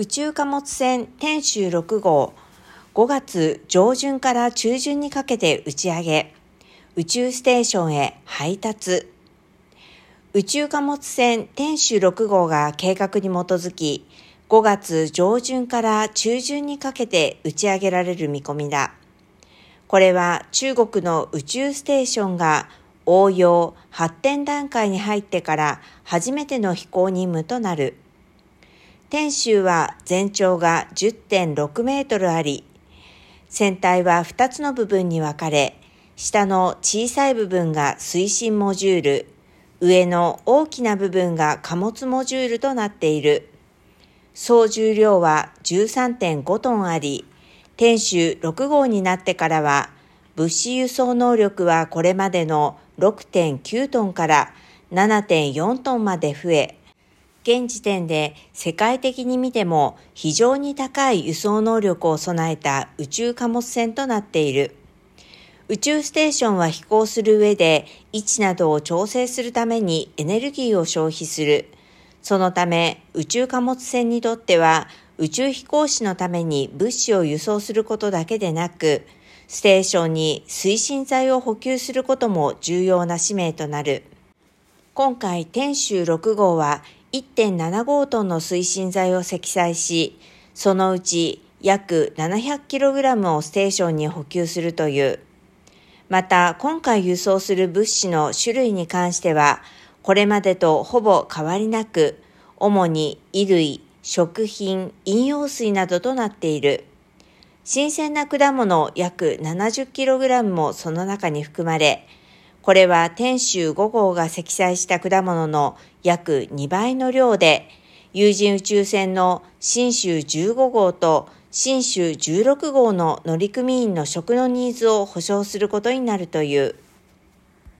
宇宙貨物船天舟6号5月上旬から中旬にかけて打ち上げ宇宙ステーションへ配達宇宙貨物船天舟6号が計画に基づき5月上旬から中旬にかけて打ち上げられる見込みだ。これは中国の宇宙ステーションが応用発展段階に入ってから初めての飛行任務となる。天舟は全長が10.6メートルあり、船体は2つの部分に分かれ、下の小さい部分が推進モジュール、上の大きな部分が貨物モジュールとなっている。総重量は13.5トンあり、天舟6号になってからは、物資輸送能力はこれまでの6.9トンから7.4トンまで増え、現時点で世界的に見ても非常に高い輸送能力を備えた宇宙貨物船となっている。宇宙ステーションは飛行する上で位置などを調整するためにエネルギーを消費する。そのため宇宙貨物船にとっては宇宙飛行士のために物資を輸送することだけでなく、ステーションに推進剤を補給することも重要な使命となる。今回天舟6号は1.75トンの推進剤を積載し、そのうち約 700kg をステーションに補給するという。また、今回輸送する物資の種類に関しては、これまでとほぼ変わりなく、主に衣類、食品、飲用水などとなっている。新鮮な果物約 70kg もその中に含まれ、これは天州5号が積載した果物の約2倍の量で、有人宇宙船の新州15号と新州16号の乗組員の食のニーズを保障することになるという。